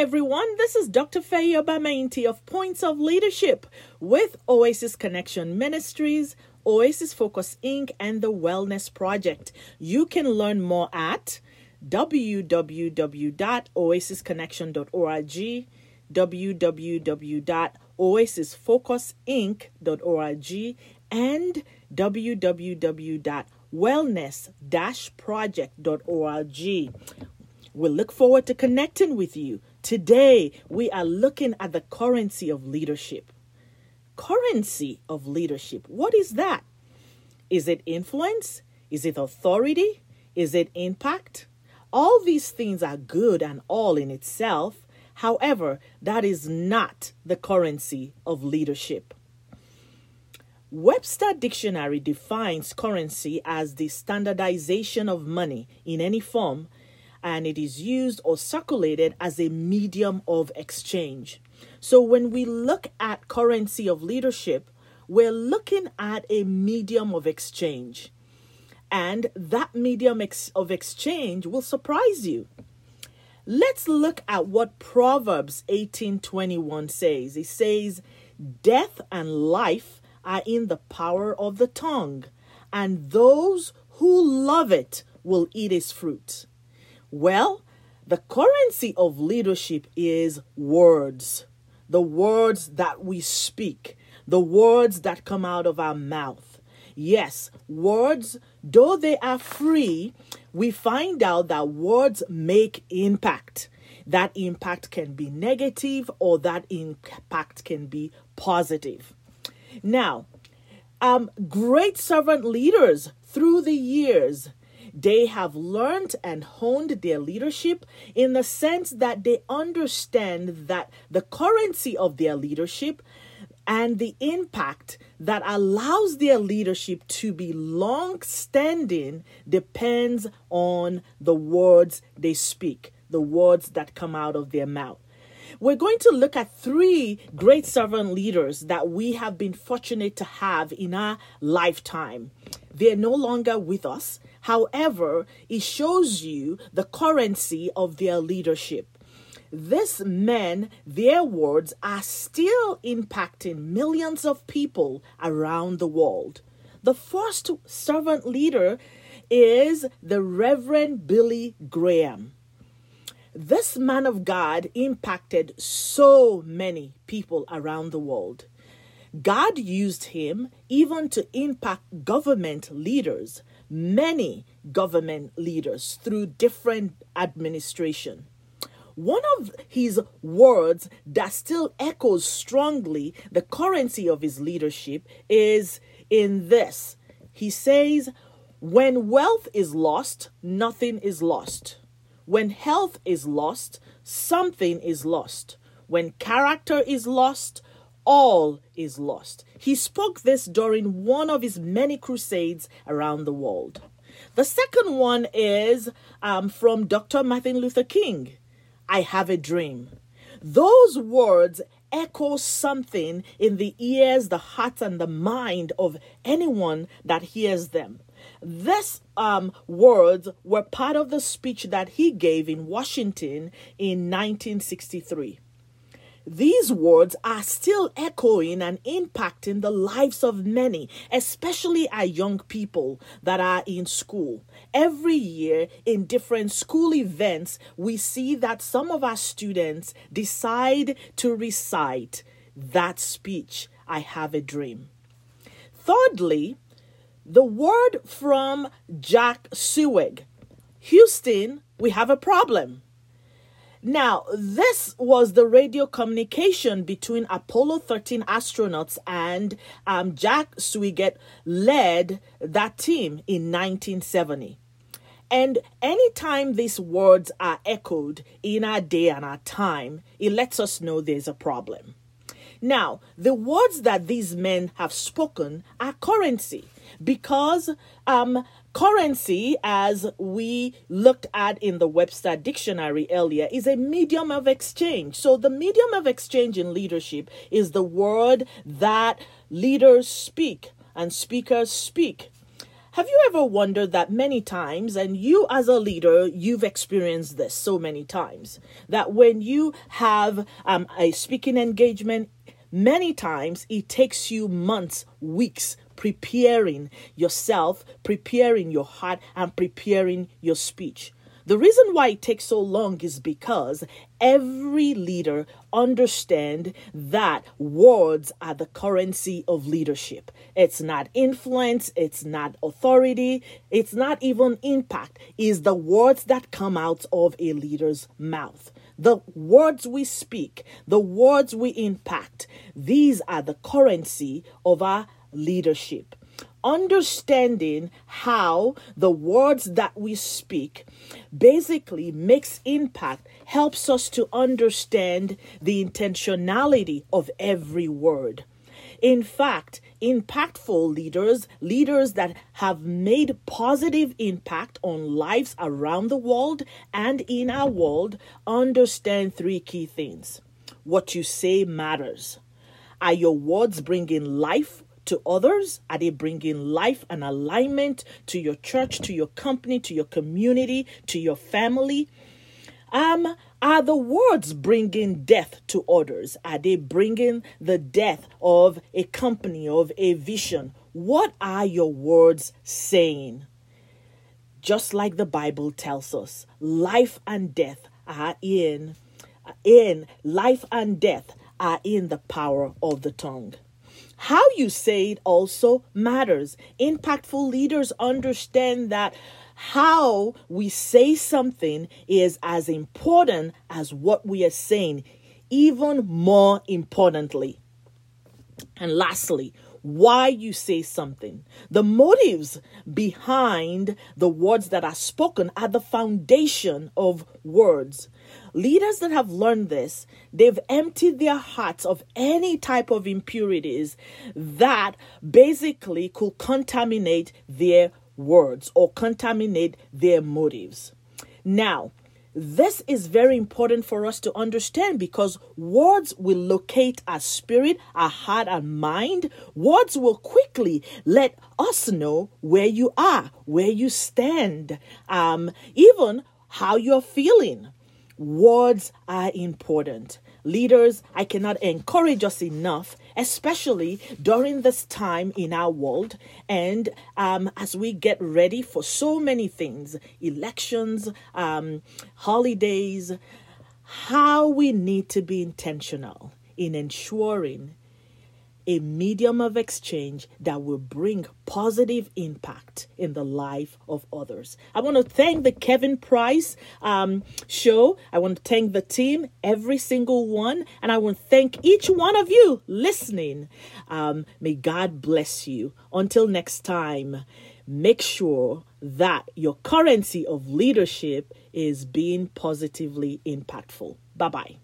everyone. This is Dr. Faye Obamainti of Points of Leadership with Oasis Connection Ministries, Oasis Focus Inc., and the Wellness Project. You can learn more at www.oasisconnection.org, www.oasisfocusinc.org, and www.wellness-project.org. We look forward to connecting with you. Today, we are looking at the currency of leadership. Currency of leadership. What is that? Is it influence? Is it authority? Is it impact? All these things are good and all in itself. However, that is not the currency of leadership. Webster Dictionary defines currency as the standardization of money in any form and it is used or circulated as a medium of exchange. So when we look at currency of leadership, we're looking at a medium of exchange. And that medium ex- of exchange will surprise you. Let's look at what Proverbs 18:21 says. It says, "Death and life are in the power of the tongue, and those who love it will eat its fruit." Well, the currency of leadership is words. The words that we speak, the words that come out of our mouth. Yes, words, though they are free, we find out that words make impact. That impact can be negative or that impact can be positive. Now, um, great servant leaders through the years they have learned and honed their leadership in the sense that they understand that the currency of their leadership and the impact that allows their leadership to be long standing depends on the words they speak, the words that come out of their mouth. We're going to look at three great servant leaders that we have been fortunate to have in our lifetime. They're no longer with us. However, it shows you the currency of their leadership. These men, their words are still impacting millions of people around the world. The first servant leader is the Reverend Billy Graham. This man of God impacted so many people around the world. God used him even to impact government leaders, many government leaders through different administration. One of his words that still echoes strongly the currency of his leadership is in this. He says, When wealth is lost, nothing is lost. When health is lost, something is lost. When character is lost, all is lost. He spoke this during one of his many crusades around the world. The second one is um, from Dr. Martin Luther King I have a dream. Those words echo something in the ears, the heart, and the mind of anyone that hears them. These um, words were part of the speech that he gave in Washington in 1963. These words are still echoing and impacting the lives of many, especially our young people that are in school. Every year, in different school events, we see that some of our students decide to recite that speech I have a dream. Thirdly, the word from Jack Swig Houston, we have a problem. Now, this was the radio communication between Apollo 13 astronauts and um, Jack Swigert led that team in 1970. And anytime these words are echoed in our day and our time, it lets us know there's a problem. Now, the words that these men have spoken are currency because um, Currency, as we looked at in the Webster Dictionary earlier, is a medium of exchange. So, the medium of exchange in leadership is the word that leaders speak and speakers speak. have you ever wondered that many times, and you as a leader, you've experienced this so many times, that when you have um, a speaking engagement, many times it takes you months, weeks preparing yourself, preparing your heart, and preparing your speech. The reason why it takes so long is because every leader understand that words are the currency of leadership. It's not influence, it's not authority, it's not even impact. Is the words that come out of a leader's mouth. The words we speak, the words we impact, these are the currency of our leadership understanding how the words that we speak basically makes impact helps us to understand the intentionality of every word. In fact, impactful leaders, leaders that have made positive impact on lives around the world and in our world, understand three key things. What you say matters. Are your words bringing life to others? Are they bringing life and alignment to your church, to your company, to your community, to your family? Um, are the words bringing death to others? Are they bringing the death of a company, of a vision? What are your words saying? Just like the Bible tells us, life and death are in in life and death are in the power of the tongue. How you say it also matters. Impactful leaders understand that how we say something is as important as what we are saying, even more importantly. And lastly, why you say something. The motives behind the words that are spoken are the foundation of words. Leaders that have learned this, they've emptied their hearts of any type of impurities that basically could contaminate their words or contaminate their motives. Now, this is very important for us to understand because words will locate our spirit, our heart, and mind. Words will quickly let us know where you are, where you stand, um, even how you're feeling. Words are important. Leaders, I cannot encourage us enough, especially during this time in our world and um, as we get ready for so many things elections, um, holidays how we need to be intentional in ensuring a medium of exchange that will bring positive impact in the life of others. I want to thank the Kevin Price um, show. I want to thank the team, every single one, and I want to thank each one of you listening. Um, may God bless you. Until next time, make sure that your currency of leadership is being positively impactful. Bye bye.